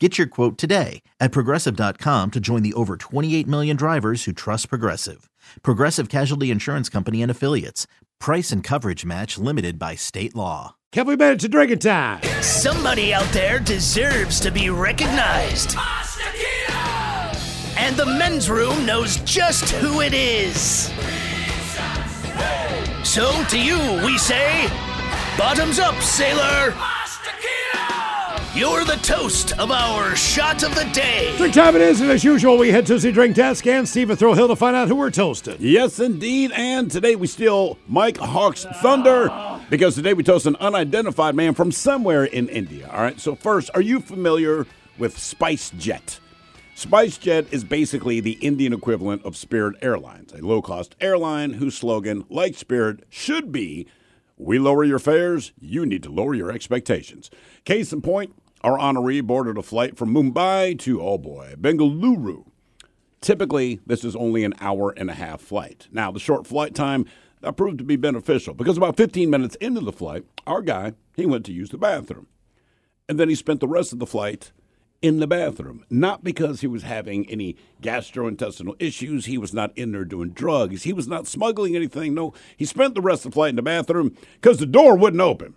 Get your quote today at progressive.com to join the over 28 million drivers who trust Progressive. Progressive Casualty Insurance Company and Affiliates. Price and coverage match limited by state law. Have we made it to drinking time? Somebody out there deserves to be recognized. And the men's room knows just who it is. So to you, we say, bottoms up, sailor. You're the toast of our shot of the day. Drink time it is, and as usual, we head to the drink desk and Stephen Throw Hill to find out who we're toasting. Yes, indeed. And today we steal Mike Hawk's thunder because today we toast an unidentified man from somewhere in India. All right. So first, are you familiar with SpiceJet? Spice Jet is basically the Indian equivalent of Spirit Airlines, a low-cost airline whose slogan, like Spirit, should be we lower your fares, you need to lower your expectations. Case in point, our honoree boarded a flight from Mumbai to, oh boy, Bengaluru. Typically, this is only an hour and a half flight. Now, the short flight time that proved to be beneficial because about 15 minutes into the flight, our guy, he went to use the bathroom. And then he spent the rest of the flight in the bathroom. Not because he was having any gastrointestinal issues. He was not in there doing drugs. He was not smuggling anything. No, he spent the rest of the flight in the bathroom because the door wouldn't open.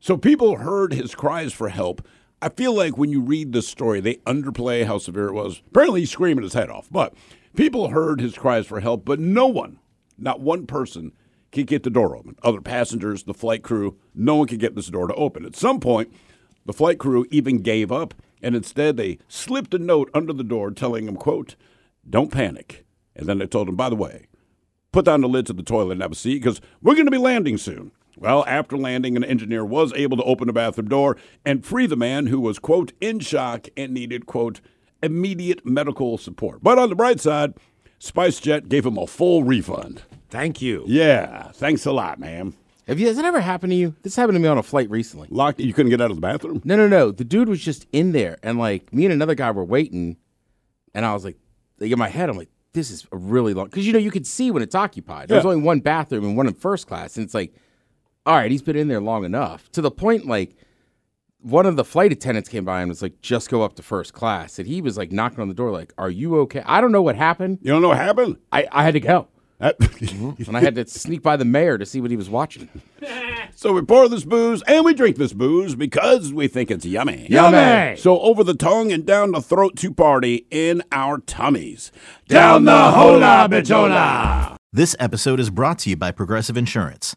So people heard his cries for help. I feel like when you read this story, they underplay how severe it was. Apparently, he's screaming his head off. But people heard his cries for help, but no one, not one person, could get the door open. Other passengers, the flight crew, no one could get this door to open. At some point, the flight crew even gave up, and instead they slipped a note under the door telling him, quote, don't panic. And then they told him, by the way, put down the lid to the toilet and have a seat because we're going to be landing soon. Well, after landing, an engineer was able to open the bathroom door and free the man who was, quote, in shock and needed, quote, immediate medical support. But on the bright side, SpiceJet gave him a full refund. Thank you. Yeah, thanks a lot, ma'am. Have you? Has that ever happened to you? This happened to me on a flight recently. Locked, you couldn't get out of the bathroom? No, no, no. The dude was just in there, and like me and another guy were waiting, and I was like, like in my head, I'm like, this is a really long because you know you could see when it's occupied. There's Yeah. only one bathroom and one in first class, and it's like, all right, he's been in there long enough to the point like one of the flight attendants came by and was like, just go up to first class, and he was like knocking on the door, like, are you okay? I don't know what happened. You don't know what happened? I I had to go, mm-hmm. and I had to sneak by the mayor to see what he was watching. so we pour this booze and we drink this booze because we think it's yummy. Yummy. So over the tongue and down the throat to party in our tummies. Down the hola bitola. This episode is brought to you by Progressive Insurance.